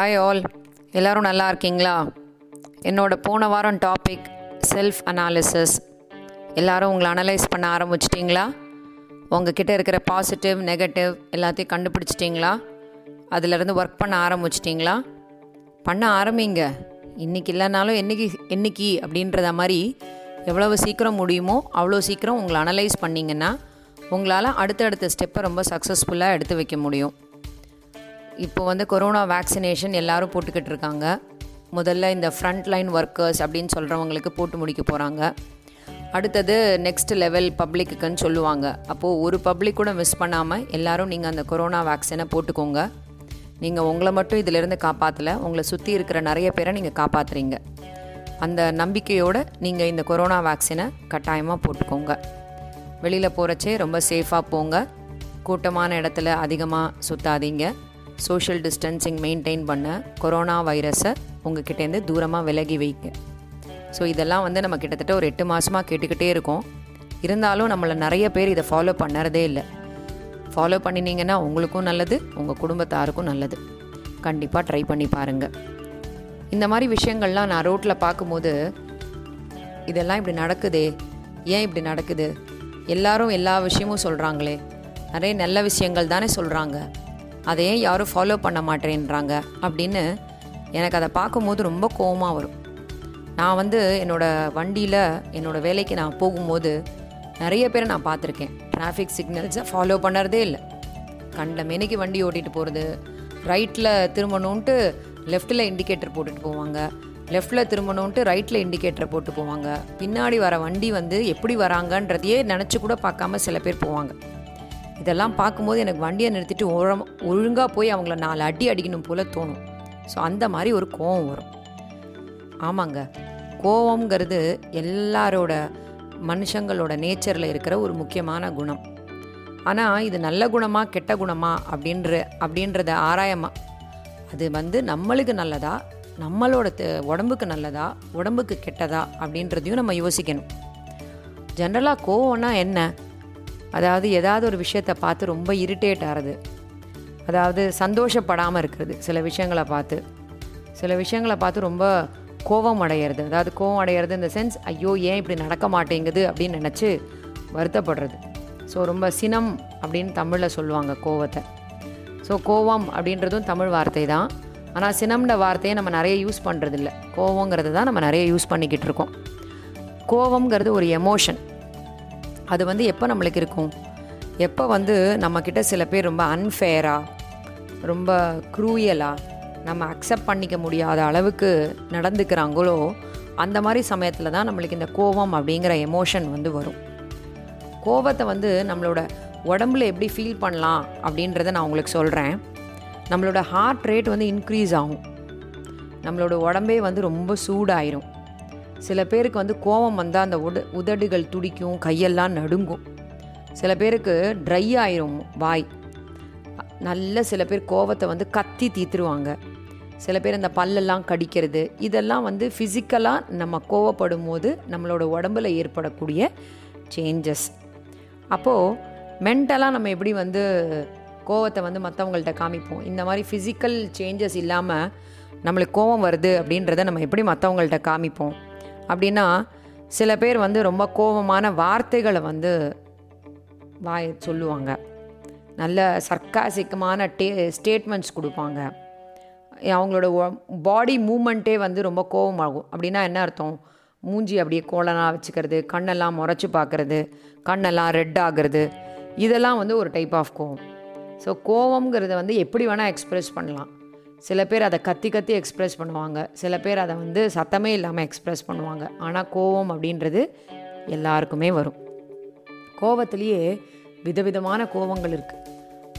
Hi all எல்லோரும் நல்லா இருக்கீங்களா? என்னோட போன வாரம் டாபிக் செல்ஃப் அனாலிசிஸ் எல்லோரும் உங்களை அனலைஸ் பண்ண ஆரம்பிச்சிட்டிங்களா? உங்ககிட்ட இருக்கிற பாசிட்டிவ் நெகட்டிவ் எல்லாத்தையும் கண்டுபிடிச்சிட்டிங்களா? அதிலிருந்து ஒர்க் பண்ண ஆரம்பிச்சிட்டிங்களா? பண்ண ஆரம்பிங்க. இன்றைக்கி இல்லைனாலும் என்னைக்கு என்னைக்கு அப்படின்றத மாதிரி எவ்வளவு சீக்கிரம் முடியுமோ அவ்வளோ சீக்கிரம் உங்களை அனலைஸ் பண்ணிங்கன்னா உங்களால் அடுத்தடுத்த ஸ்டெப்பை ரொம்ப சக்ஸஸ்ஃபுல்லாக எடுத்து வைக்க முடியும். இப்போ வந்து கொரோனா வேக்சினேஷன் எல்லாரும் போட்டுக்கிட்டு இருக்காங்க. முதல்ல இந்த ஃப்ரண்ட் லைன் ஒர்க்கர்ஸ் அப்படின்னு சொல்கிறவங்களுக்கு போட்டு முடிக்க போகிறாங்க அடுத்தது நெக்ஸ்ட் லெவல் பப்ளிக்குக்குன்னு சொல்லுவாங்க. அப்போது ஒரு பப்ளிக் கூட மிஸ் பண்ணாமல் எல்லோரும் நீங்கள் அந்த கொரோனா வேக்சினை போட்டுக்கோங்க. நீங்கள் உங்களை மட்டும் இதிலிருந்து காப்பாற்றலை உங்களை சுற்றி இருக்கிற நிறைய பேரை நீங்கள் காப்பாற்றுறீங்க அந்த நம்பிக்கையோடு நீங்கள் இந்த கொரோனா வேக்சினை கட்டாயமாக போட்டுக்கோங்க. வெளியில் போகிறச்சே ரொம்ப சேஃபாக போங்க. கூட்டமான இடத்துல அதிகமாக சுற்றாதீங்க சோஷியல் டிஸ்டன்சிங் மெயின்டைன் பண்ண கொரோனா வைரஸை உங்ககிட்டேருந்து தூரமாக விலகி வைங்க. ஸோ இதெல்லாம் வந்து நம்ம கிட்டத்தட்ட ஒரு எட்டு மாதமாக கேட்டுக்கிட்டே இருக்கோம். இருந்தாலும் நம்மளை நிறைய பேர் இதை ஃபாலோ பண்ணுறதே இல்லை. ஃபாலோ பண்ணினீங்கன்னா உங்களுக்கும் நல்லது உங்கள் குடும்பத்தாருக்கும் நல்லது. கண்டிப்பாக ட்ரை பண்ணி பாருங்கள் இந்த மாதிரி விஷயங்கள்லாம் நான் ரோட்டில் பார்க்கும்போது இதெல்லாம் இப்படி நடக்குதே? ஏன் இப்படி நடக்குது? எல்லாரும் எல்லா விஷயமும் சொல்கிறாங்களே நிறைய நல்ல விஷயங்கள் தானே சொல்கிறாங்க அதை ஏன் யாரும் ஃபாலோ பண்ண மாட்டேன்றாங்க அப்படின்னு எனக்கு அதை பார்க்கும்போது ரொம்ப கோபமாக வரும். நான் வந்து என்னோடய வண்டியில் என்னோடய வேலைக்கு நான் போகும்போது நிறைய பேரை நான் பார்த்துருக்கேன். டிராஃபிக் சிக்னல்ஸை ஃபாலோ பண்ணுறதே இல்லை. கண்ட மேனைக்கு வண்டி ஓட்டிகிட்டு போகிறது ரைட்டில் திரும்பணுன்ட்டு லெஃப்ட்டில் இண்டிகேட்டர் போட்டுட்டு போவாங்க. லெஃப்ட்டில் திரும்பணுன்ட்டு ரைட்டில் இண்டிகேட்டரை போட்டு போவாங்க. பின்னாடி வர வண்டி வந்து எப்படி வராங்கன்றதையே நினச்சி கூட பார்க்காம சில பேர் போவாங்க. இதெல்லாம் பார்க்கும்போது எனக்கு வண்டியை நிறுத்திட்டு ஓரம் ஒழுங்காக போய் அவங்கள நாலு அடி அடிக்கணும் போல் தோணும். ஸோ அந்த மாதிரி ஒரு கோவம் வரும். ஆமாங்க. கோவம்ங்கிறது எல்லாரோட மனுஷங்களோட நேச்சரில் இருக்கிற ஒரு முக்கியமான குணம். ஆனால் இது நல்ல குணமா கெட்ட குணமா அப்படின்ற அப்படின்றத ஆராயமா? அது வந்து நம்மளுக்கு நல்லதா? நம்மளோட உடம்புக்கு நல்லதா? உடம்புக்கு கெட்டதா? அப்படின்றதையும் நம்ம யோசிக்கணும். ஜென்ரலாக கோவம்னா என்ன? அதாவது ஏதாவது ஒரு விஷயத்தை பார்த்து ரொம்ப இரிட்டேட் ஆகிறது அதாவது சந்தோஷப்படாமல் இருக்கிறது சில விஷயங்களை பார்த்து. சில விஷயங்களை பார்த்து ரொம்ப கோபம் அடையிறது. அதாவது கோவம் அடையிறது இந்த சென்ஸ் ஐயோ ஏன் இப்படி நடக்க மாட்டேங்குது? அப்படின்னு நினச்சி வருத்தப்படுறது. ஸோ ரொம்ப சினம் அப்படின்னு தமிழில் சொல்லுவாங்க கோவத்தை. ஸோ கோவம் அப்படின்றதும் தமிழ் வார்த்தை தான். ஆனால் சினம்ன்ற வார்த்தையை நம்ம நிறைய யூஸ் பண்ணுறதில்ல கோவங்கிறது தான் நம்ம நிறைய யூஸ் பண்ணிக்கிட்டு இருக்கோம். கோவம்ங்கிறது ஒரு எமோஷன் அது வந்து எப்போ நம்மளுக்கு இருக்கும்? எப்போ வந்து நம்மக்கிட்ட சில பேர் ரொம்ப அன்ஃபேராக ரொம்ப க்ரூயலாக நம்ம அக்செப்ட் பண்ணிக்க முடியாத அளவுக்கு நடந்துக்கிறாங்களோ அந்த மாதிரி சமயத்தில் தான் நம்மளுக்கு இந்த கோவம் அப்படிங்கிற எமோஷன் வந்து வரும். கோவத்தை வந்து நம்மளோட உடம்புல எப்படி ஃபீல் பண்ணலாம் அப்படின்றத நான் உங்களுக்கு சொல்கிறேன் நம்மளோட ஹார்ட் ரேட் வந்து இன்க்ரீஸ் ஆகும். நம்மளோட உடம்பே வந்து ரொம்ப சூடாயிரும். சில பேருக்கு வந்து கோவம் வந்தால் அந்த உட உதடுகள் துடிக்கும் கையெல்லாம் நடுங்கும். சில பேருக்கு ட்ரை ஆயிரும் வாய். நல்ல சில பேர் கோவத்தை வந்து கத்தி தீத்துருவாங்க. சில பேர் அந்த பல்லெல்லாம் கடிக்கிறது. இதெல்லாம் வந்து ஃபிசிக்கலாக நம்ம கோவப்படும் போது நம்மளோட உடம்புல ஏற்படக்கூடிய சேஞ்சஸ் அப்போது மென்டலாக நம்ம எப்படி வந்து கோவத்தை வந்து மற்றவங்கள்ட்ட காமிப்போம்? இந்த மாதிரி ஃபிசிக்கல் சேஞ்சஸ் இல்லாமல் நம்மளுக்கு கோவம் வருது அப்படின்றத நம்ம எப்படி மற்றவங்கள்ட்ட காமிப்போம்? அப்படின்னா சில பேர் வந்து ரொம்ப கோபமான வார்த்தைகளை வந்து வாய் சொல்லுவாங்க. நல்ல சர்க்காசிக்கமான டே ஸ்டேட்மெண்ட்ஸ் கொடுப்பாங்க. அவங்களோட பாடி மூமெண்ட்டே வந்து ரொம்ப கோபமாகும். அப்படின்னா என்ன அர்த்தம்? மூஞ்சி அப்படியே கோலனாக வச்சுக்கிறது கண்ணெல்லாம் முறைச்சி பார்க்குறது கண்ணெல்லாம் ரெட் ஆகிறது இதெல்லாம் வந்து ஒரு டைப் ஆஃப் கோவம் ஸோ கோவம்ங்கிறத வந்து எப்படி வேணால் எக்ஸ்ப்ரெஸ் பண்ணலாம். சில பேர் அதை கத்தி கத்தி எக்ஸ்ப்ரெஸ் பண்ணுவாங்க. சில பேர் அதை வந்து சத்தமே இல்லாமல் எக்ஸ்ப்ரெஸ் பண்ணுவாங்க. ஆனால் கோவம் அப்படின்றது எல்லாருக்குமே வரும். கோவத்திலேயே விதவிதமான கோவங்கள் இருக்குது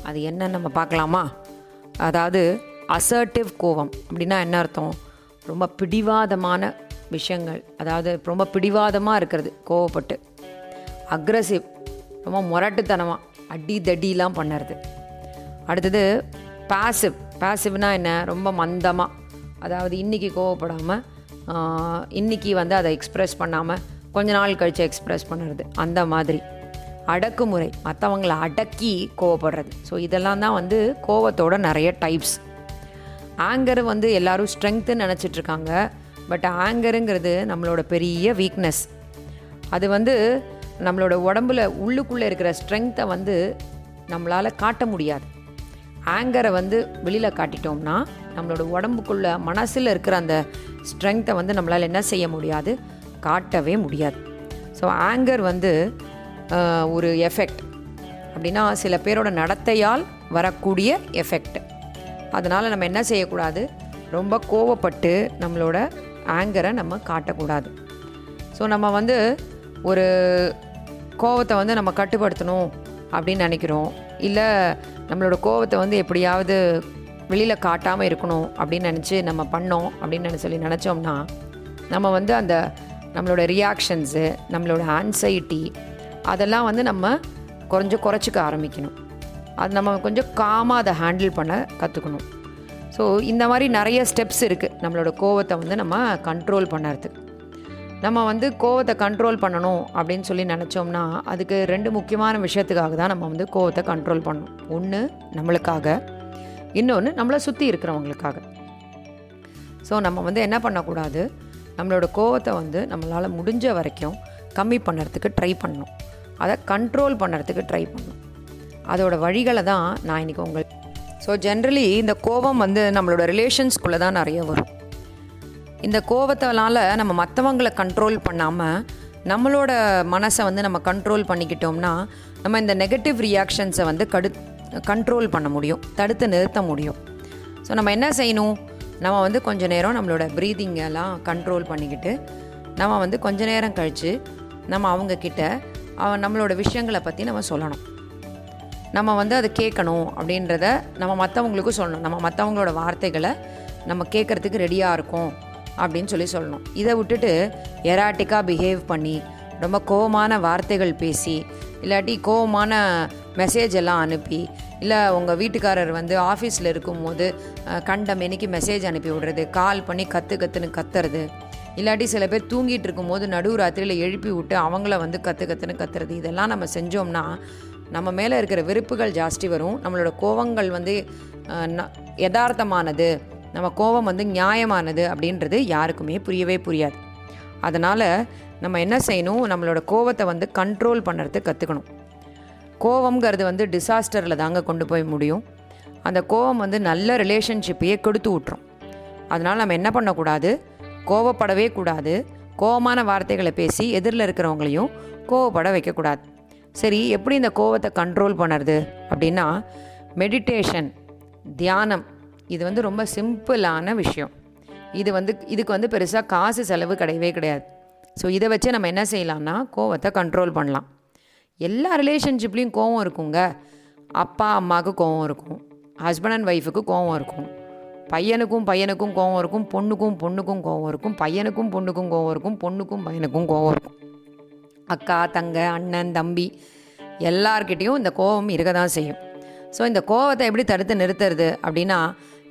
அது என்னன்னு நம்ம பார்க்கலாமா? அதாவது அசர்ட்டிவ் கோவம் அப்படின்னா என்ன அர்த்தம்? ரொம்ப பிடிவாதமான விஷயங்கள். அதாவது ரொம்ப பிடிவாதமாக இருக்கிறது கோவப்பட்டு. அக்ரஸிவ் ரொம்ப முரட்டுத்தனமாக அடி தடிலாம் பண்ணுறது. அடுத்தது பாசிவ் பாசிவ்னா என்ன? ரொம்ப மந்தமாக அதாவது இன்றைக்கி கோவப்படாமல் இன்றைக்கி வந்து அதை எக்ஸ்ப்ரெஸ் பண்ணாமல் கொஞ்ச நாள் கழித்து எக்ஸ்ப்ரெஸ் பண்ணுறது. அந்த மாதிரி. அடக்குமுறை. மற்றவங்களை அடக்கி கோவப்படுறது. ஸோ இதெல்லாம் தான் வந்து கோவத்தோட நிறைய டைப்ஸ் ஆங்கர் வந்து எல்லோரும் ஸ்ட்ரென்த்துன்னு நினச்சிட்ருக்காங்க. பட் ஆங்கருங்கிறது நம்மளோட பெரிய வீக்னஸ் அது வந்து நம்மளோட உடம்புல உள்ளுக்குள்ளே இருக்கிற ஸ்ட்ரென்த்தை வந்து நம்மளால் காட்ட முடியாது. ஆங்கரை வந்து வெளியில் காட்டிட்டோம்னா நம்மளோட உடம்புக்குள்ள மனசில் இருக்கிற அந்த ஸ்ட்ரென்த்தை வந்து நம்மளால் என்ன செய்ய முடியாது? காட்டவே முடியாது. ஸோ ஆங்கர் வந்து ஒரு எஃபெக்ட் அப்படின்னா சில பேரோட நடத்தையால் வரக்கூடிய எஃபெக்ட் அதனால் நம்ம என்ன செய்யக்கூடாது? ரொம்ப கோவப்பட்டு நம்மளோட ஆங்கரை நம்ம காட்டக்கூடாது. ஸோ நம்ம வந்து ஒரு கோவத்தை வந்து நம்ம கட்டுப்படுத்தணும். அப்படின்னு நினைக்கிறோம். இல்லை நம்மளோட கோவத்தை வந்து எப்படியாவது வெளியில் காட்டாமல் இருக்கணும் அப்படின்னு நினச்சி நம்ம பண்ணோம் அப்படின்னு சொல்லி நினச்சோம்னா நம்ம வந்து அந்த நம்மளோட ரியாக்ஷன்ஸு நம்மளோட ஆன்சைட்டி அதெல்லாம் வந்து நம்ம கொஞ்சம் குறைச்சிக்க ஆரம்பிக்கணும். அது நம்ம கொஞ்சம் காமாக அதை ஹேண்டில் பண்ண கற்றுக்கணும் ஸோ இந்த மாதிரி நிறைய ஸ்டெப்ஸ் இருக்குது நம்மளோட கோவத்தை வந்து நம்ம கண்ட்ரோல் பண்ணுறதுக்கு நம்ம வந்து கோவத்தை கண்ட்ரோல் பண்ணணும் அப்படின்னு சொல்லி நினச்சோம்னா அதுக்கு ரெண்டு முக்கியமான விஷயத்துக்காக தான் நம்ம வந்து கோவத்தை கண்ட்ரோல் பண்ணணும். ஒன்று நம்மளுக்காக. இன்னொன்று நம்மளை சுற்றி இருக்கிறவங்களுக்காக. ஸோ நம்ம வந்து என்ன பண்ணக்கூடாது? நம்மளோட கோவத்தை வந்து நம்மளால் முடிஞ்ச வரைக்கும் கம்மி பண்ணுறதுக்கு ட்ரை பண்ணணும். அதை கண்ட்ரோல் பண்ணுறதுக்கு ட்ரை பண்ணணும். அதோட வழிகளை தான் நான் இன்றைக்கி உங்கள் ஸோ ஜென்ரலி இந்த கோபம் வந்து நம்மளோட ரிலேஷன்ஸ்குள்ளே தான் நிறைய வரும். இந்த கோபத்தினால நம்ம மற்றவங்களை கண்ட்ரோல் பண்ணாமல் நம்மளோட மனசை வந்து நம்ம கண்ட்ரோல் பண்ணிக்கிட்டோம்னா நம்ம இந்த நெகட்டிவ் ரியாக்ஷன்ஸை வந்து கடு கண்ட்ரோல் பண்ண முடியும். தடுத்து நிறுத்த முடியும். ஸோ நம்ம என்ன செய்யணும்? நம்ம வந்து கொஞ்ச நேரம் நம்மளோட ப்ரீதிங்கெல்லாம் கண்ட்ரோல் பண்ணிக்கிட்டு நம்ம வந்து கொஞ்ச நேரம் கழித்து நம்ம அவங்கக்கிட்ட அவன் நம்மளோட விஷயங்களை பற்றி நம்ம சொல்லணும். நம்ம வந்து அதை கேட்கணும் அப்படின்றத நம்ம மற்றவங்களுக்கும் சொல்லணும். நம்ம மற்றவங்களோட வார்த்தைகளை நம்ம கேட்குறதுக்கு ரெடியாக இருக்கோம். அப்படின்னு சொல்லி சொல்லணும். இதை விட்டுட்டு எராட்டிக்காக பிஹேவ் பண்ணி ரொம்ப கோவமான வார்த்தைகள் பேசி இல்லாட்டி கோவமான மெசேஜ் எல்லாம் அனுப்பி இல்லை உங்கள் வீட்டுக்காரர் வந்து ஆஃபீஸில் இருக்கும்போது அஹ், கண்ட மெசேஜ் அனுப்பி விடுறது கால் பண்ணி கற்று கற்றுன்னு கத்துறது இல்லாட்டி சில பேர் தூங்கிட்டு இருக்கும்போது நடு ராத்திரியில் எழுப்பி விட்டு அவங்கள வந்து கற்று கற்றுன்னு கத்துறது இதெல்லாம் நம்ம செஞ்சோம்னா நம்ம மேலே இருக்கிற வெறுப்புகள் ஜாஸ்தி வரும். நம்மளோட கோவங்கள் வந்து ந- யதார்த்தமானது. நம்ம கோபம் வந்து நியாயமானது அப்படின்றது யாருக்குமே புரியவே புரியாது. அதனால் நம்ம என்ன செய்யணும்? நம்மளோட கோவத்தை வந்து கண்ட்ரோல் பண்ணுறது கற்றுக்கணும் கோபங்கிறது வந்து டிசாஸ்டரில் தாங்க கொண்டு போய் முடியும். அந்த கோவம் வந்து நல்ல ரிலேஷன்ஷிப்பையே கெடுத்து விட்டுரும். அதனால் நம்ம என்ன பண்ணக்கூடாது? கோவப்படவே கூடாது. கோவமான வார்த்தைகளை பேசி எதிரில் இருக்கிறவங்களையும் கோவப்பட வைக்கக்கூடாது. சரி எப்படி இந்த கோவத்தை கண்ட்ரோல் பண்ணுறது அப்படின்னா மெடிடேஷன் தியானம் இது வந்து ரொம்ப சிம்பிளான விஷயம். இது வந்து இதுக்கு வந்து பெருசாக காசு செலவு கிடையவே கிடையாது. ஸோ இதை வச்சு நம்ம என்ன செய்யலாம்னா கோவத்தை கண்ட்ரோல் பண்ணலாம். எல்லா ரிலேஷன்ஷிப்லேயும் கோவம் இருக்குங்க. அப்பா அம்மாவுக்கு கோவம் இருக்கும். ஹஸ்பண்ட் அண்ட் ஒய்ஃபுக்கு கோவம் இருக்கும். பையனுக்கும் பையனுக்கும் கோவம் இருக்கும். பொண்ணுக்கும் பொண்ணுக்கும் கோவம் இருக்கும். பையனுக்கும் பொண்ணுக்கும் கோவம் இருக்கும். பொண்ணுக்கும் பையனுக்கும் கோவம் இருக்கும். அக்கா தங்க அண்ணன் தம்பி எல்லார்கிட்டேயும் இந்த கோபம் இருக்க தான் செய்யும். ஸோ இந்த கோவத்தை எப்படி தடுத்து நிறுத்துறது அப்படின்னா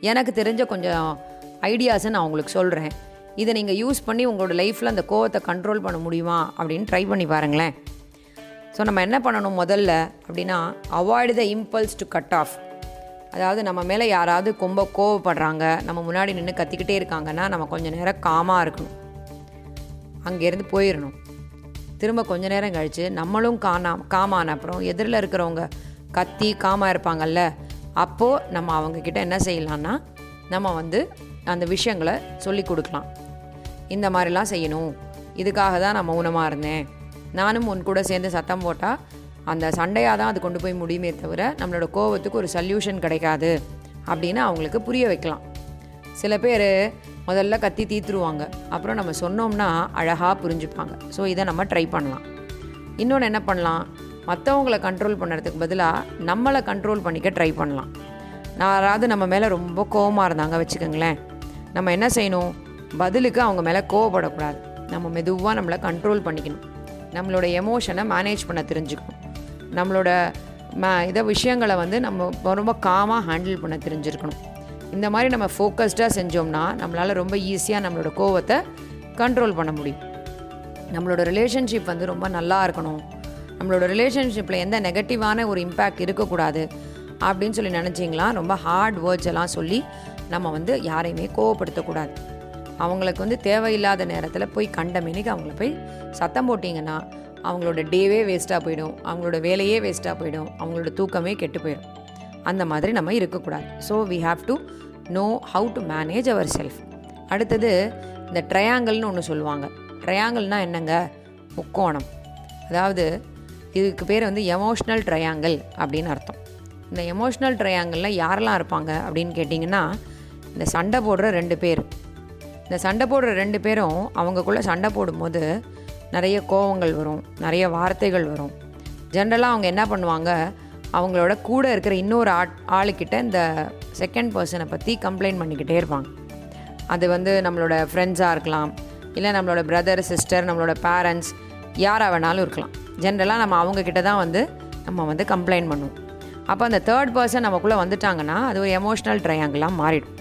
எனக்கு தெரிஞ்ச கொஞ்சம் ஐடியாஸை நான் உங்களுக்கு சொல்கிறேன் இதை நீங்கள் யூஸ் பண்ணி உங்களோட லைஃப்பில் அந்த கோவத்தை கண்ட்ரோல் பண்ண முடியுமா அப்படின்னு ட்ரை பண்ணி பாருங்களேன். ஸோ நம்ம என்ன பண்ணணும் முதல்ல அப்படின்னா avoid the impulse to cut off அதாவது நம்ம மேலே யாராவது ரொம்ப கோவப்படுறாங்க நம்ம முன்னாடி நின்று கத்திக்கிட்டே இருக்காங்கன்னா நம்ம கொஞ்சம் நேரம் காமாக இருக்கணும். அங்கேருந்து போயிடணும் திரும்ப கொஞ்ச நேரம் கழித்து நம்மளும் காணா காமான அப்புறம் எதிரில் இருக்கிறவங்க கத்தி காமாக இருப்பாங்கல்ல அப்போது நம்ம அவங்கக்கிட்ட என்ன செய்யலாம்னா நம்ம வந்து அந்த விஷயங்களை சொல்லி கொடுக்கலாம். இந்த மாதிரிலாம் செய்யணும். இதுக்காக தான் நான் மௌனமாக இருந்தேன். நானும் உன் கூட சேர்ந்து சத்தம் போட்டால் அந்த சண்டையாக தான் அது கொண்டு போய் முடியுமே தவிர நம்மளோட கோவத்துக்கு ஒரு சொல்யூஷன் கிடைக்காது அப்படின்னு அவங்களுக்கு புரிய வைக்கலாம். சில பேர் முதல்ல கத்தி தீத்துருவாங்க. அப்புறம் நம்ம சொன்னோம்னா அழகாக புரிஞ்சுப்பாங்க. ஸோ இதை நம்ம ட்ரை பண்ணலாம். இன்னொன்று என்ன பண்ணலாம்? மற்றவங்களை கண்ட்ரோல் பண்ணுறதுக்கு பதிலாக நம்மளை கண்ட்ரோல் பண்ணிக்க ட்ரை பண்ணலாம். யாராவது நம்ம மேலே ரொம்ப கோவமாக இருந்தாங்க வச்சுக்கோங்களேன். நம்ம என்ன செய்யணும்? பதிலுக்கு அவங்க மேலே கோவப்படக்கூடாது. நம்ம மெதுவாக நம்மளை கண்ட்ரோல் பண்ணிக்கணும். நம்மளோட எமோஷனை மேனேஜ் பண்ண தெரிஞ்சுக்கணும். நம்மளோட ம இதை விஷயங்களை வந்து நம்ம ரொம்ப காமாக ஹேண்டில் பண்ண தெரிஞ்சிருக்கணும். இந்த மாதிரி நம்ம ஃபோக்கஸ்டாக செஞ்சோம்னா நம்மளால் ரொம்ப ஈஸியாக நம்மளோட கோவத்தை கண்ட்ரோல் பண்ண முடியும். நம்மளோட ரிலேஷன்ஷிப் வந்து ரொம்ப நல்லா இருக்கணும். நம்மளோட ரிலேஷன்ஷிப்பில் எந்த நெகட்டிவான ஒரு இம்பேக்ட் இருக்கக்கூடாது அப்படின்னு சொல்லி நினச்சிங்களா? ரொம்ப ஹார்ட் வேர்ட்ஸ் எல்லாம் சொல்லி நம்ம வந்து யாரையுமே கோவப்படுத்தக்கூடாது. அவங்களுக்கு வந்து தேவையில்லாத நேரத்தில் போய் கண்ட மினிக்கு அவங்கள போய் சத்தம் போட்டிங்கன்னா அவங்களோட டேவே வேஸ்ட்டாக போயிடும். அவங்களோட வேலையே வேஸ்ட்டாக போயிடும். அவங்களோட தூக்கமே கெட்டு போயிடும் அந்த மாதிரி நம்ம இருக்கக்கூடாது. So we have to know how to manage our self அடுத்தது இந்த ட்ரையாங்கிள்னு ஒன்று சொல்லுவாங்க. ட்ரையாங்கிள்னால் என்னங்க? முக்கோணம். அதாவது இதுக்கு பேர் வந்து எமோஷ்னல் ட்ரையாங்கிள் அப்படின்னு அர்த்தம். இந்த எமோஷ்னல் ட்ரையாங்கிளில் யாரெல்லாம் இருப்பாங்க அப்படின்னு கேட்டிங்கன்னா இந்த சண்டை போடுற ரெண்டு பேர். இந்த சண்டை போடுற ரெண்டு பேரும் அவங்கக்குள்ளே சண்டை போடும்போது நிறைய கோவங்கள் வரும் நிறைய வார்த்தைகள் வரும். ஜென்ரலாக அவங்க என்ன பண்ணுவாங்க அவங்களோட கூட இருக்கிற இன்னொரு ஆட் ஆளுக்கிட்ட இந்த செகண்ட் பர்சனை பற்றி கம்ப்ளைண்ட் பண்ணிக்கிட்டே இருப்பாங்க. அது வந்து நம்மளோட ஃப்ரெண்ட்ஸாக இருக்கலாம் இல்லை நம்மளோட பிரதர் சிஸ்டர் நம்மளோட பேரண்ட்ஸ் யாராக வேணாலும் இருக்கலாம். ஜென்ரலாக நம்ம அவங்கக்கிட்ட தான் வந்து நம்ம வந்து கம்ப்ளைண்ட் பண்ணுவோம். அப்போ அந்த தேர்ட் பர்சன் நமக்குள்ளே வந்துட்டாங்கன்னா அது ஒரு எமோஷ்னல் ட்ரையாங்கிளாக மாறிடும்.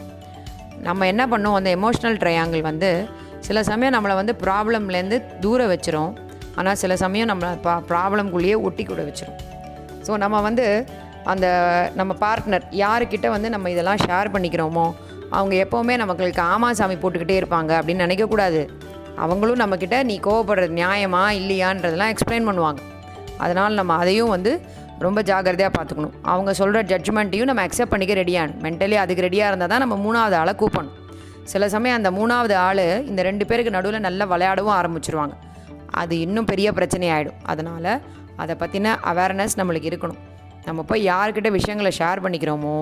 நம்ம என்ன பண்ணுவோம்? அந்த எமோஷ்னல் ட்ரையாங்கிள் வந்து சில சமயம் நம்மளை வந்து ப்ராப்ளம்லேருந்து தூர வச்சிரும். ஆனால் சில சமயம் நம்மளை பா ப்ராப்ளம்குள்ளேயே ஒட்டி கூட வச்சிரும். ஸோ நம்ம வந்து அந்த நம்ம பார்ட்னர் யாருக்கிட்ட வந்து நம்ம இதெல்லாம் ஷேர் பண்ணிக்கிறோமோ அவங்க எப்போவுமே நமக்கு ஆமா சாமி போட்டுக்கிட்டே இருப்பாங்க அப்படின்னு நினைக்கக்கூடாது. அவங்களும் நம்மக்கிட்ட நீ கோவப்படுறது நியாயமா இல்லையான்றதெல்லாம் எக்ஸ்பிளைன் பண்ணுவாங்க. அதனால் நம்ம அதையும் வந்து ரொம்ப ஜாக்கிரதையாக பார்த்துக்கணும். அவங்க சொல்கிற ஜட்ஜ்மெண்ட்டையும் நம்ம அக்செப்ட் பண்ணிக்க ரெடியாகணும் மென்டலி அதுக்கு ரெடியாக இருந்தால் தான் நம்ம மூணாவது ஆளை கூப்பணும் சில சமயம் அந்த மூணாவது ஆள் இந்த ரெண்டு பேருக்கு நடுவில் நல்லா விளையாடவும் ஆரம்பிச்சிருவாங்க. அது இன்னும் பெரிய பிரச்சனையாயிடும். அதனால் அதை பற்றின அவேர்னஸ் நம்மளுக்கு இருக்கணும். நம்ம போய் யார்கிட்ட விஷயங்களை ஷேர் பண்ணிக்கிறோமோ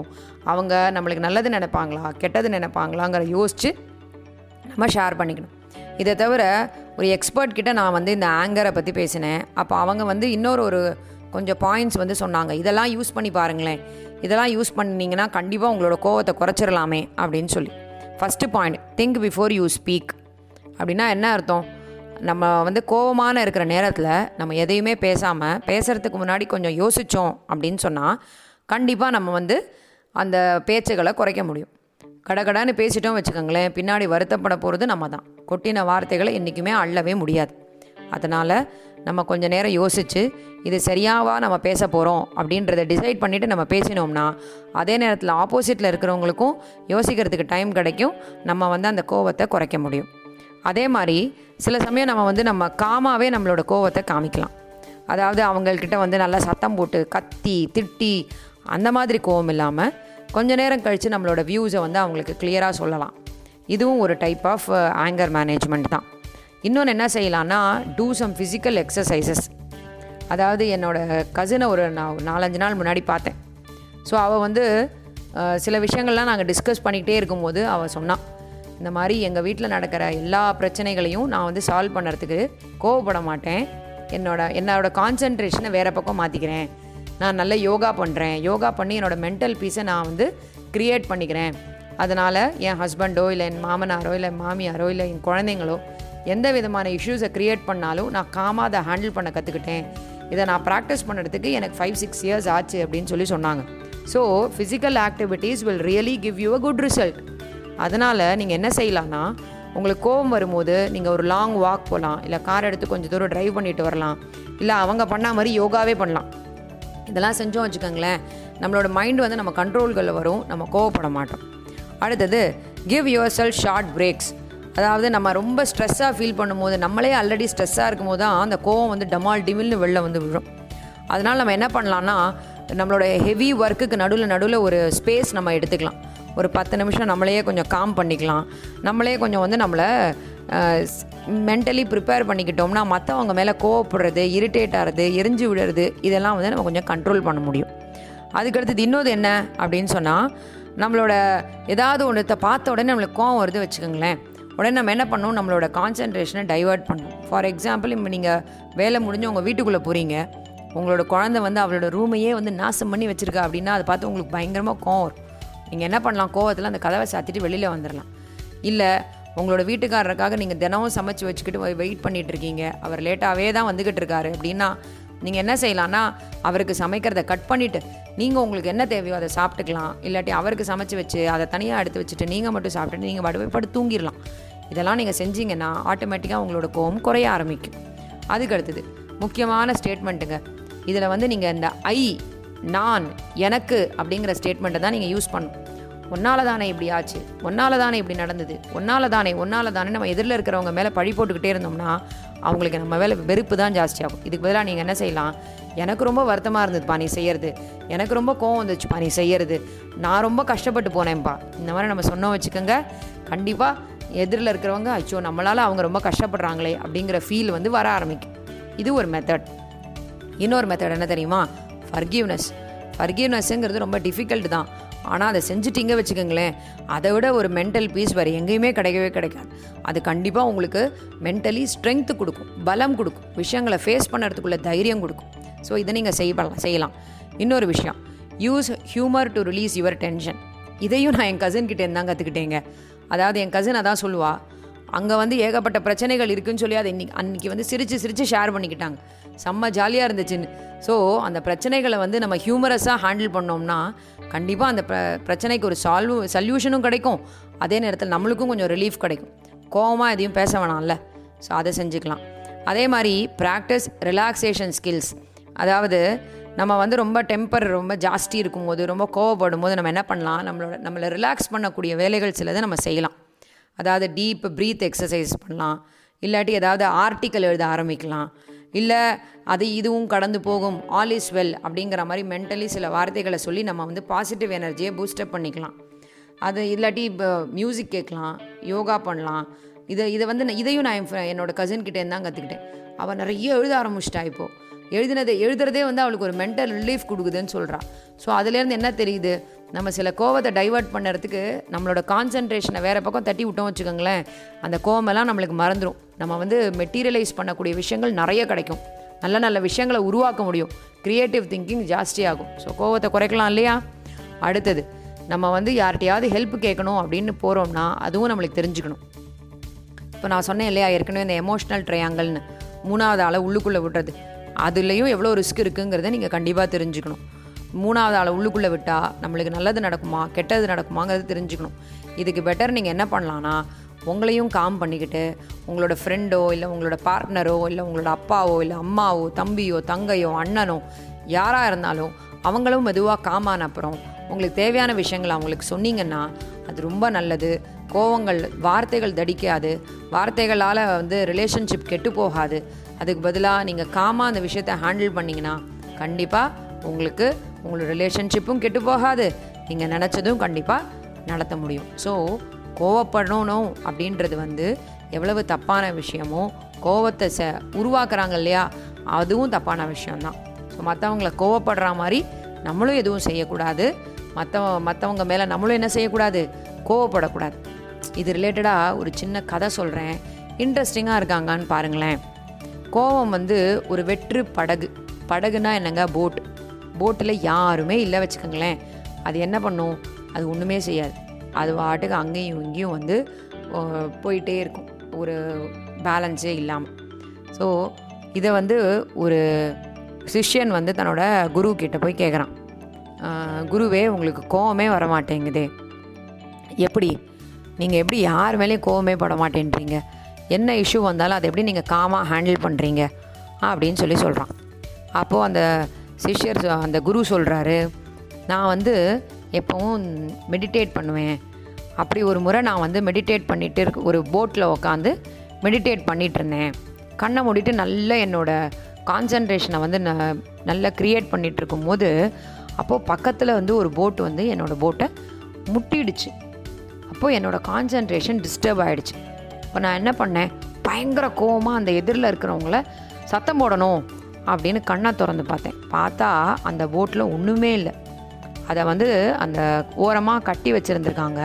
அவங்க நம்மளுக்கு நல்லது நினைப்பாங்களா கெட்டது நினைப்பாங்களாங்கிற யோசித்து நம்ம ஷேர் பண்ணிக்கணும். இதை தவிர ஒரு எக்ஸ்பர்ட் கிட்ட நான் வந்து இந்த ஆங்கரை பற்றி பேசினேன். அப்போ அவங்க வந்து இன்னொரு ஒரு கொஞ்சம் பாயிண்ட்ஸ் வந்து சொன்னாங்க. இதெல்லாம் யூஸ் பண்ணி பாருங்களேன். இதெல்லாம் யூஸ் பண்ணிங்கன்னா கண்டிப்பாக உங்களோட கோவத்தை குறைச்சிடலாமே அப்படின்னு சொல்லி. First point think before you speak அப்படின்னா என்ன அர்த்தம்? நம்ம வந்து கோவமான இருக்கிற நேரத்தில் நம்ம எதையுமே பேசாமல் பேசுகிறதுக்கு முன்னாடி கொஞ்சம் யோசித்தோம் அப்படின்னு சொன்னால் கண்டிப்பாக நம்ம வந்து அந்த பேச்சுகளை குறைக்க முடியும். கடகடான்னு பேசிட்டோம் வச்சுக்கோங்களேன் பின்னாடி வருத்தப்பட போகிறது நம்ம தான். கொட்டின வார்த்தைகளை என்றைக்குமே அள்ளவே முடியாது. அதனால் நம்ம கொஞ்சம் நேரம் யோசித்து இது சரியாவா நம்ம பேச போகிறோம் அப்படின்றத டிசைட் பண்ணிவிட்டு நம்ம பேசினோம்னா அதே நேரத்தில் ஆப்போசிட்டில் இருக்கிறவங்களுக்கும் யோசிக்கிறதுக்கு டைம் கிடைக்கும் நம்ம வந்து அந்த கோவத்தை குறைக்க முடியும். அதே மாதிரி சில சமயம் நம்ம வந்து நம்ம காமாவே நம்மளோட கோவத்தை காமிக்கலாம். அதாவது அவங்கக்கிட்ட வந்து நல்லா சத்தம் போட்டு கத்தி திட்டி அந்த மாதிரி கோவம் இல்லாமல் கொஞ்ச நேரம் கழித்து நம்மளோட வியூஸை வந்து அவங்களுக்கு கிளியராக சொல்லலாம். இதுவும் ஒரு டைப் ஆஃப் ஆங்கர் மேனேஜ்மெண்ட் தான். இன்னொன்று என்ன செய்யலான்னா டூ சம் ஃபிசிக்கல் எக்ஸசைசஸ் அதாவது என்னோடய கசினை ஒரு நான் நாலஞ்சு நாள் முன்னாடி பார்த்தேன். ஸோ அவள் வந்து சில விஷயங்கள்லாம் நாங்கள் டிஸ்கஸ் பண்ணிக்கிட்டே இருக்கும்போது அவள் சொன்னான் இந்த மாதிரி எங்கள் வீட்டில் நடக்கிற எல்லா பிரச்சனைகளையும் நான் வந்து சால்வ் பண்ணுறதுக்கு கோவப்பட மாட்டேன். என்னோட என்னோட கான்சென்ட்ரேஷனை வேறு பக்கம் மாற்றிக்கிறேன் நான் நல்ல யோகா பண்ணுறேன் யோகா பண்ணி என்னோட மென்டல் பீஸை நான் வந்து க்ரியேட் பண்ணிக்கிறேன். அதனால் என் ஹஸ்பண்டோ இல்லை என் மாமனாரோ இல்லை மாமியாரோ இல்லை என் குழந்தைங்களோ எந்த விதமான இஷ்யூஸை க்ரியேட் பண்ணாலும் நான் காமாக அதை ஹேண்டில் பண்ண கற்றுக்கிட்டேன் இதை நான் ப்ராக்டிஸ் பண்ணுறதுக்கு எனக்கு ஃபைவ் சிக்ஸ் இயர்ஸ் ஆச்சு அப்படின்னு சொல்லி சொன்னாங்க. So physical activities will really give you a good result அதனால் நீங்கள் என்ன செய்யலாம்னா உங்களுக்கு கோவம் வரும்போது நீங்கள் ஒரு லாங் வாக் போகலாம் இல்லை கார் எடுத்து கொஞ்சம் தூரம் ட்ரைவ் பண்ணிட்டு வரலாம். இல்லை அவங்க பண்ண மாதிரி யோகாவே பண்ணலாம். இதெல்லாம் செஞ்சோம் வச்சுக்கோங்களேன். நம்மளோட மைண்ட் வந்து நம்ம கண்ட்ரோல்களில் வரும். நம்ம கோவப்பட மாட்டோம். அடுத்தது give your sell short breaks அதாவது நம்ம ரொம்ப ஸ்ட்ரெஸ்ஸாக ஃபீல் பண்ணும்போது நம்மளே ஆல்ரெடி ஸ்ட்ரெஸ்ஸாக இருக்கும்போது தான் அந்த கோவம் வந்து டமால் டிமில்னு வெளில வந்து விழும். அதனால் நம்ம என்ன பண்ணலான்னா நம்மளோட ஹெவி ஒர்க்குக்கு நடுவில் நடுவில் ஒரு ஸ்பேஸ் நம்ம எடுத்துக்கலாம். ஒரு பத்து நிமிஷம் நம்மளையே கொஞ்சம் காம் பண்ணிக்கலாம். நம்மளே கொஞ்சம் வந்து நம்மளை மென்டலி ப்ரிப்பேர் பண்ணிக்கிட்டோம்னா மற்றவங்க மேலே கோவப்படுறது இரிட்டேட் ஆகிறது எரிஞ்சு விடுறது இதெல்லாம் வந்து நம்ம கொஞ்சம் கண்ட்ரோல் பண்ண முடியும். அதுக்கடுத்தது இன்னொரு என்ன அப்படின்னு சொன்னால் நம்மளோட ஏதாவது ஒன்றத்தை பார்த்த உடனே நம்மளுக்கு கோவம் வருது வச்சுக்கோங்களேன். உடனே நம்ம என்ன பண்ணணும்? நம்மளோட கான்சென்ட்ரேஷனை டைவர்ட் பண்ணணும். ஃபார் எக்ஸாம்பிள் இப்போ நீங்கள் வேலை முடிஞ்சு உங்கள் வீட்டுக்குள்ளே போகிறீங்க உங்களோட குழந்தை வந்து அவளோட ரூமையே வந்து நாசம் பண்ணி வச்சுருக்கா அப்படின்னா அதை பார்த்து உங்களுக்கு பயங்கரமாக கோவம் வரும். நீங்கள் என்ன பண்ணலாம்? கோவத்தில் அந்த கதவை சாத்திட்டு வெளியில் வந்துடலாம் இல்லை உங்களோட வீட்டுக்காரருக்காக நீங்கள் தினமும் சமைச்சு வச்சுக்கிட்டு வெயிட் பண்ணிகிட்டு இருக்கீங்க அவர் லேட்டாகவே தான் வந்துக்கிட்டு இருக்காரு அப்படின்னா நீங்கள் என்ன செய்யலாம்னா அவருக்கு சமைக்கிறத கட் பண்ணிவிட்டு நீங்கள் உங்களுக்கு என்ன தேவையோ அதை சாப்பிட்டுக்கலாம். இல்லாட்டி அவருக்கு சமைச்சு வச்சு அதை தனியாக எடுத்து வச்சுட்டு நீங்கள் மட்டும் சாப்பிட்டுட்டு நீங்கள் படுவை படுத்து தூங்கிடலாம். இதெல்லாம் நீங்கள் செஞ்சீங்கன்னா ஆட்டோமேட்டிக்காக உங்களோட கோவம் குறைய ஆரம்பிக்கும். அதுக்கு அடுத்தது முக்கியமான ஸ்டேட்மெண்ட்டுங்க இதில் வந்து நீங்கள் இந்த ஐ நான் எனக்கு அப்படிங்கிற ஸ்டேட்மெண்ட்டை தான் நீங்கள் யூஸ் பண்ணணும். ஒன்னால தானே இப்படி ஆச்சு? ஒன்னால தானே இப்படி நடந்தது? ஒன்னால தானே ஒன்னால தானே நம்ம எதிரில் இருக்கிறவங்க மேலே பழி போட்டுக்கிட்டே இருந்தோம்னா அவங்களுக்கு நம்ம மேலே வெறுப்பு தான் ஜாஸ்தியாகும் இதுக்கு பதிலாக நீங்கள் என்ன செய்யலாம்? எனக்கு ரொம்ப வருத்தமாக இருந்ததுப்பா நீ செய்யறது. எனக்கு ரொம்ப கோவம் வந்துச்சுப்பா நீ செய்யறது. நான் ரொம்ப கஷ்டப்பட்டு போனேன்ப்பா. இந்த மாதிரி நம்ம சொன்னோம் வச்சுக்கோங்க. கண்டிப்பாக எதிரில் இருக்கிறவங்க அச்சோ நம்மளால் அவங்க ரொம்ப கஷ்டப்படுறாங்களே அப்படிங்கிற ஃபீல் வந்து வர ஆரம்பிக்கும். இது ஒரு மெத்தட் இன்னொரு மெத்தட் என்ன தெரியுமா? ஃபர்கிவ்னஸ் ஃபர்கிவ்னஸ்ங்கிறது ரொம்ப டிஃபிகல்ட் தான். ஆனால் அதை செஞ்சுட்டீங்க வச்சுக்கோங்களேன். அதை விட ஒரு மென்டல் பீஸ் வேறு எங்கேயுமே கிடைக்கவே கிடைக்காது. அது கண்டிப்பாக உங்களுக்கு மென்டலி ஸ்ட்ரென்த்து கொடுக்கும் பலம் கொடுக்கும் விஷயங்களை ஃபேஸ் பண்ணுறதுக்குள்ள தைரியம் கொடுக்கும். ஸோ இதை நீங்கள் செய்யலாம் செய்யலாம். இன்னொரு விஷயம் use humour to release your tension இதையும் நான் என் கசின் இருந்தாங்க கற்றுக்கிட்டேங்க அதாவது என் கசின் அதான் சொல்லுவாள் அங்கே வந்து ஏகப்பட்ட பிரச்சனைகள் இருக்குன்னு சொல்லி அதை இன்னைக்கு அன்றைக்கி வந்து சிரித்து சிரித்து ஷேர் பண்ணிக்கிட்டாங்க. செம்ம ஜாலியாக இருந்துச்சுன்னு. ஸோ அந்த பிரச்சனைகளை வந்து நம்ம ஹியூமரஸாக ஹேண்டில் பண்ணோம்னா கண்டிப்பாக அந்த பிர பிரச்சனைக்கு ஒரு சால்வ் சல்யூஷனும் கிடைக்கும். அதே நேரத்தில் நம்மளுக்கும் கொஞ்சம் ரிலீஃப் கிடைக்கும். கோவமாக எதையும் பேச வேணாம்ல. ஸோ அதை செஞ்சுக்கலாம். அதே மாதிரி ப்ராக்டிஸ் ரிலாக்ஸேஷன் ஸ்கில்ஸ் அதாவது நம்ம வந்து ரொம்ப டெம்பர் ரொம்ப ஜாஸ்தி இருக்கும்போது ரொம்ப கோவப்படும் போது நம்ம என்ன பண்ணலாம்? நம்மளோட நம்மளை ரிலாக்ஸ் பண்ணக்கூடிய வேலைகள் சிலதை நம்ம செய்யலாம். அதாவது டீப் ப்ரீத் எக்ஸசைஸ் பண்ணலாம். இல்லாட்டி ஏதாவது ஆர்டிக்கல் எழுத ஆரம்பிக்கலாம். இல்லை அது இதுவும் கடந்து போகும். ஆல் இஸ் வெல் அப்படிங்கிற மாதிரி மென்டலி சில வார்த்தைகளை சொல்லி நம்ம வந்து பாசிட்டிவ் எனர்ஜியை பூஸ்டப் பண்ணிக்கலாம். அது இல்லாட்டி இப்போ மியூசிக் கேட்கலாம் யோகா பண்ணலாம். இதை இதை வந்து நான் இதையும் நான் என் fri- கசின் தான் கற்றுக்கிட்டேன் அவள் நிறைய எழுத ஆரம்பிச்சிட்டா இப்போது எழுதினதை எழுதுறதே வந்து அவளுக்கு ஒரு மென்டல் ரிலீஃப் கொடுக்குதுன்னு சொல்கிறான் ஸோ அதுலேருந்து என்ன தெரியுது? நம்ம சில கோவத்தை டைவர்ட் பண்ணுறதுக்கு நம்மளோட கான்சன்ட்ரேஷனை வேறு பக்கம் தட்டி விட்டோம் வச்சுக்கோங்களேன் அந்த கோவமெல்லாம் நம்மளுக்கு மறந்துடும் நம்ம வந்து மெட்டீரியலைஸ் பண்ணக்கூடிய விஷயங்கள் நிறைய கிடைக்கும். நல்ல நல்ல விஷயங்களை உருவாக்க முடியும். Creative thinking ஜாஸ்தியாகும். ஸோ கோவத்தை குறைக்கலாம் இல்லையா? அடுத்தது நம்ம வந்து யார்கிட்டையாவது ஹெல்ப் கேட்கணும் அப்படின்னு போகிறோம்னா அதுவும் நம்மளுக்கு தெரிஞ்சுக்கணும். இப்போ நான் சொன்னேன் இல்லையா? ஏற்கனவே இந்த எமோஷ்னல் ட்ரையாங்கல்னு மூணாவது ஆளை உள்ளுக்குள்ளே விடுறது. அதுலேயும் எவ்வளோ ரிஸ்க் இருக்குங்கிறத நீங்கள் கண்டிப்பாக தெரிஞ்சுக்கணும். மூணாவது ஆளை உள்ளுக்குள்ளே விட்டால் நம்மளுக்கு நல்லது நடக்குமா கெட்டது நடக்குமாங்கிறத தெரிஞ்சுக்கணும். இதுக்கு பெட்டர் நீங்கள் என்ன பண்ணலான்னா உங்களையும் காம் பண்ணிக்கிட்டு உங்களோட ஃப்ரெண்டோ இல்லை உங்களோட பார்ட்னரோ இல்லை உங்களோட அப்பாவோ இல்லை அம்மாவோ தம்பியோ தங்கையோ அண்ணனோ யாராக இருந்தாலும் அவங்களும் மெதுவாக காமான அப்புறம் உங்களுக்கு தேவையான விஷயங்களை அவங்களுக்கு சொன்னீங்கன்னா அது ரொம்ப நல்லது. கோவங்கள் வார்த்தைகள் தடிக்காது. வார்த்தைகளால் வந்து ரிலேஷன்ஷிப் கெட்டு போகாது. அதுக்கு பதிலாக நீங்கள் காமாக அந்த விஷயத்தை ஹேண்டில் பண்ணிங்கன்னா கண்டிப்பாக உங்களுக்கு உங்களோட ரிலேஷன்ஷிப்பும் கெட்டு போகாது. நீங்கள் நினச்சதும் கண்டிப்பாக நடத்த முடியும். ஸோ கோவப்படணும் அப்படின்றது வந்து எவ்வளவு தப்பான விஷயமோ கோவத்தை ச உருவாக்குறாங்க இல்லையா அதுவும் தப்பான விஷயம்தான். ஸோ மற்றவங்கள கோவப்படுற மாதிரி நம்மளும் எதுவும் செய்யக்கூடாது. மற்ற மற்றவங்க மேலே நம்மளும் என்ன செய்யக்கூடாது? கோவப்படக்கூடாது. இது ரிலேட்டடாக ஒரு சின்ன கதை சொல்கிறேன் இன்ட்ரெஸ்டிங்காக இருக்காங்கன்னு பாருங்களேன். கோவம் வந்து ஒரு வெற்று படகு. படகுனா என்னங்க? போட் போட்டில் யாருமே இல்லை வச்சுக்கோங்களேன். அது என்ன பண்ணும்? அது ஒன்றுமே செய்யாது. அது வாட்டுக்கு அங்கேயும் இங்கேயும் வந்து போயிட்டே இருக்கும். ஒரு பேலன்ஸே இல்லாமல் ஸோ இதை வந்து ஒரு சிஷ்யன் வந்து தன்னோட குரு கிட்ட போய் கேட்குறான் குருவே உங்களுக்கு கோவமே வர மாட்டேங்குதே எப்படி? நீங்கள் எப்படி யார் மேலேயும் கோவமே பட மாட்டேன்றீங்க? என்ன இஷ்யூ வந்தாலும் அதை எப்படி நீங்கள் காமாக ஹேண்டில் பண்ணுறீங்க அப்படின்னு சொல்லி சொல்கிறான் அப்போது அந்த சிஷ்யர் அந்த குரு சொல்கிறாரு நான் வந்து எப்போவும் மெடிடேட் பண்ணுவேன். அப்படி ஒரு முறை நான் வந்து மெடிடேட் பண்ணிட்டு இருக்க ஒரு போட்டில் உட்காந்து மெடிடேட் பண்ணிகிட்ருந்தேன் இருந்தேன். கண்ணை மூடிட்டு நல்ல என்னோட கான்சன்ட்ரேஷனை வந்து ந நல்லா க்ரியேட் பண்ணிகிட்ருக்கும் போது அப்போது பக்கத்தில் வந்து ஒரு போட் வந்து என்னோடய போட்டை முட்டிடுச்சு. அப்போது என்னோடய கான்சன்ட்ரேஷன் டிஸ்டர்ப் ஆகிடுச்சு இப்போ நான் என்ன பண்ணேன்? பயங்கர கோவமாக அந்த எதிரில் இருக்கிறவங்கள சத்தம் போடணும் அப்படின்னு கண்ணை திறந்து பார்த்தேன். பார்த்தா அந்த போட்டில் ஒன்றுமே இல்லை. அதை வந்து அந்த ஓரமாக கட்டி வச்சுருந்துருக்காங்க.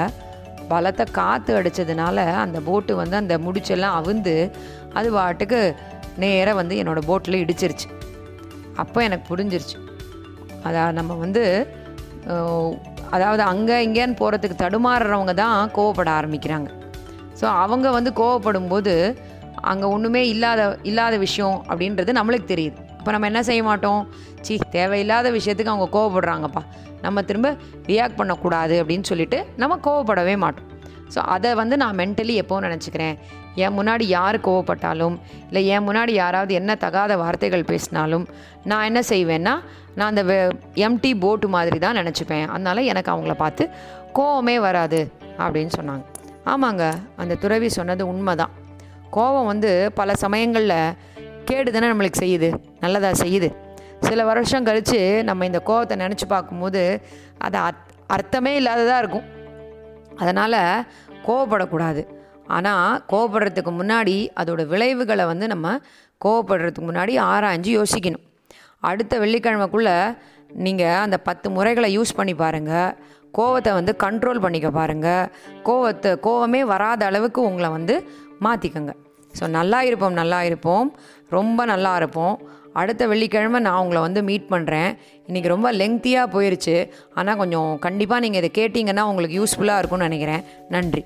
பலத்தை காற்று அடித்ததுனால அந்த போட்டு வந்து அந்த முடிச்செல்லாம் அவுந்து அது பாட்டுக்கு நேராக வந்து என்னோடய போட்டில் இடிச்சிருச்சு. அப்போ எனக்கு புரிஞ்சிருச்சு. அதை நம்ம வந்து அதாவது அங்கே இங்கேன்னு போகிறதுக்கு தடுமாறுறவங்க தான் கோவப்பட ஆரம்பிக்கிறாங்க. ஸோ அவங்க வந்து கோவப்படும் போது அங்கே ஒன்றுமே இல்லாத இல்லாத விஷயம் அப்படின்றது நம்மளுக்கு தெரியுது. இப்போ நம்ம என்ன செய்ய மாட்டோம்? சி தேவையில்லாத விஷயத்துக்கு அவங்க கோவப்படுறாங்கப்பா. நம்ம திரும்ப ரியாக்ட் பண்ணக்கூடாது அப்படின்னு சொல்லிட்டு நம்ம கோவப்படவே மாட்டோம். ஸோ அதை வந்து நான் மென்டலி எப்போவும் நினச்சிக்கிறேன். என் முன்னாடி யார் கோவப்பட்டாலும் இல்லை என் முன்னாடி யாராவது என்ன தகாத வார்த்தைகள் பேசினாலும் நான் என்ன செய்வேன்னா நான் அந்த எம்டி போட்டு மாதிரி தான் நினச்சிப்பேன். அதனால் எனக்கு அவங்கள பார்த்து கோவமே வராது அப்படின்னு சொன்னாங்க. ஆமாங்க அந்த துறவி சொன்னது உண்மை தான் கோவம் வந்து பல சமயங்களில் கேடு தானே நம்மளுக்கு செய்யுது. நல்லதாக செய்யுது. சில வருஷம் கழித்து நம்ம இந்த கோவத்தை நினச்சி பார்க்கும்போது அது அத் அர்த்தமே இல்லாததாக இருக்கும். அதனால் கோவப்படக்கூடாது. ஆனால் கோவப்படுறதுக்கு முன்னாடி அதோட விளைவுகளை வந்து நம்ம கோவப்படுறதுக்கு முன்னாடி ஆராய்ஞ்சு யோசிக்கணும். அடுத்த வெள்ளிக்கிழமைக்குள்ளே நீங்கள் அந்த பத்து முறைகளை யூஸ் பண்ணி பாருங்கள் கோவத்தை வந்து கண்ட்ரோல் பண்ணிக்க பாருங்கள் கோவத்தை கோவமே வராத அளவுக்கு உங்களை வந்து மாற்றிக்கோங்க ஸோ நல்லா இருப்போம் நல்லா இருப்போம். ரொம்ப நல்லா இருப்போம். அடுத்த வெள்ளிக்கிழமை நான் உங்களை வந்து மீட் பண்ணுறேன் இன்றைக்கி ரொம்ப லெங்க்த்தியாக போயிடுச்சு ஆனால் கொஞ்சம் கண்டிப்பாக நீங்கள் இதை கேட்டிங்கன்னா உங்களுக்கு யூஸ்ஃபுல்லாக இருக்கும்னு நினைக்கிறேன். நன்றி.